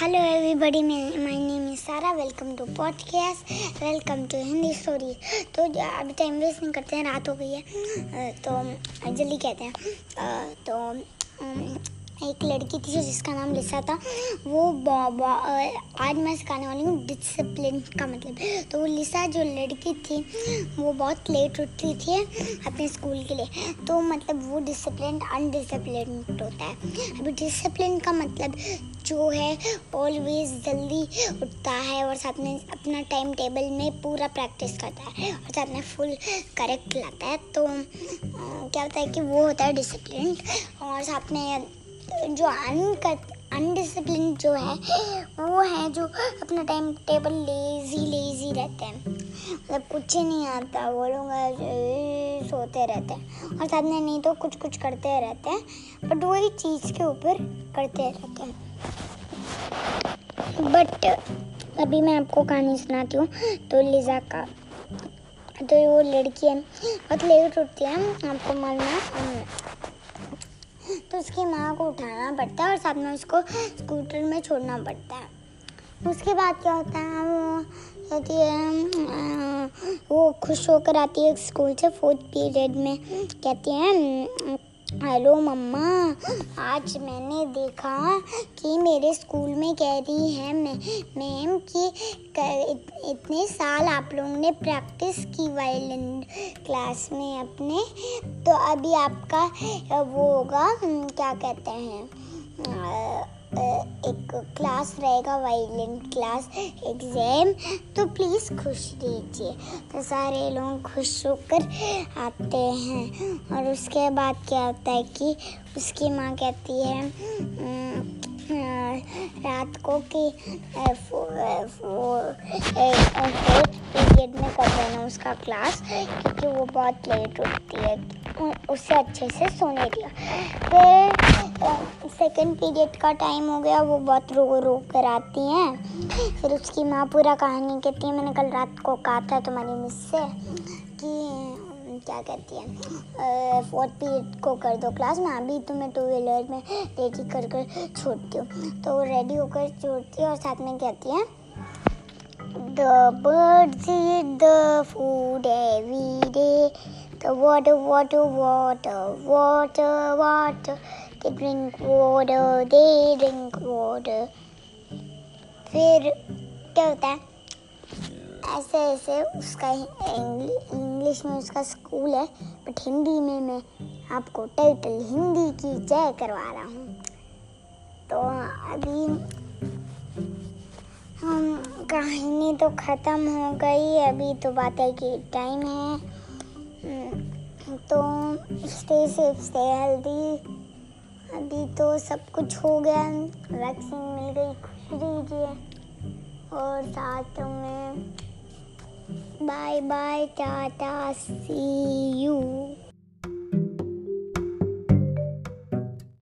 Hello everybody my name is Sara welcome to podcast welcome to Hindi story तो अभी time waste नहीं करते हैं, रात हो गई है। तो जल्दी कहते हैं। तो एक लड़की थी जिसका नाम लिसा था, वो आज मैं सिखाने वाली हूँ डिसिप्लिन का मतलब। तो वो लिसा जो लड़की थी, वो बहुत लेट उठती थी अपने स्कूल के लिए। तो मतलब वो डिसिप्लिन अनडिसिप्लिन होता है। अभी डिसिप्लिन का मतलब जो है ऑलवेज जल्दी उठता है और साथ में अपना टाइम टेबल में पूरा प्रैक्टिस करता है और साथ में फुल करेक्ट लाता है। तो क्या होता है कि वो होता है डिसिप्लिन और साथ में जो अन अनडिसिप्लिन जो है, वो है जो अपना टाइम टेबल लेजी लेजी रहते हैं। मतलब कुछ ही नहीं आता, वो लोग सोते रहते हैं। और साथ में नहीं तो कुछ कुछ करते रहते हैं बट वही चीज़ के ऊपर करते रहते हैं। बट अभी मैं आपको कहानी सुनाती हूँ तो लिजा का। तो वो लड़की है, बहुत लेट उठती है, आपको मालूम है? तो उसकी माँ को उठाना पड़ता है और साथ में उसको स्कूटर में छोड़ना पड़ता है। उसके बाद क्या होता है, वो कहती है वो खुश होकर आती है स्कूल से फोर्थ पीरियड में। कहती है हेलो मम्मा, आज मैंने देखा कि मेरे स्कूल में कह रही है मैम कि इतने साल आप लोगों ने प्रैक्टिस की वायलिन क्लास में अपने तो अभी आपका वो होगा, क्या कहते हैं एक क्लास रहेगा वायलिन क्लास एग्ज़ाम तो प्लीज़ खुश दीजिए तो सारे लोग खुश होकर आते हैं। और उसके बाद क्या होता है कि उसकी माँ कहती है रात को कि में कर देना उसका क्लास क्योंकि वो बहुत लेट उठती है। उससे अच्छे से सोने दिया। फिर सेकेंड पीरियड का टाइम हो गया, वो बहुत रो रो कर आती हैं। फिर उसकी माँ पूरा कहानी कहती है, मैंने कल रात को कहा था तुम्हारी मिस से कि क्या कहती है फोर्थ पीरियड को कर दो क्लास मैं अभी तुम्हें टू व्हीलर में रेडी कर कर छोड़ती हूँ। तो रेडी होकर छोड़ती है और साथ में कहती है, The birds eat the food every day. The water, water, water, water, water. They drink water, they drink water. फिर क्या होता है ऐसे ऐसे उसका इंग्लिश में उसका स्कूल है बट हिंदी में मैं आपको टाइटल हिंदी की जय करवा रहा हूँ तो अभी हम कहानी तो ख़त्म हो गई अभी तो बातें की टाइम है स्टे सेफ़ स्टे हेल्दी अभी तो सब कुछ हो गया। वैक्सीन मिल गई, खुश रहिए। और साथ में bye bye tata see you